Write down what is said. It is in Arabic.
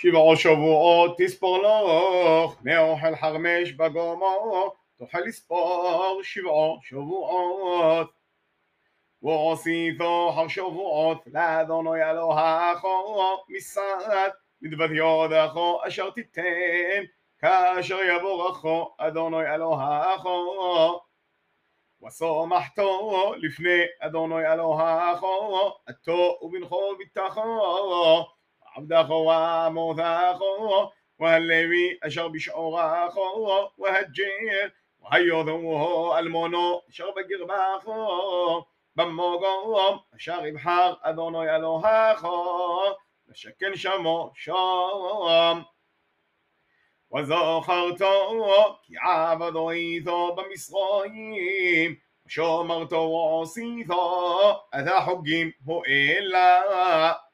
שבעו שבועות תספור לאורך, מאוכל חרמש בגומו, תוכל לספור שבעו שבועות. והוסיפו חר שבועות, לאדוני אלוהיכו, מסעד, נדבת יודכו, אשר תיתן, כאשר יבורכו, אדוני אלוהיכו. וסומכתו לפני אדוני אלוהיכו, עתו ובנכו ביטחו. عبد أخوه موثاقه وهالليبي أشغ بشعوراخه وهالجير ذوه المونو أشغ بقرباخه بموقوم أشغ بحار أذونو يلوهاخه لشكن شمو شوم وزخرتو כי עבדו איתו במצרים, שומרתו עשיתו, اذا حقيم هو الا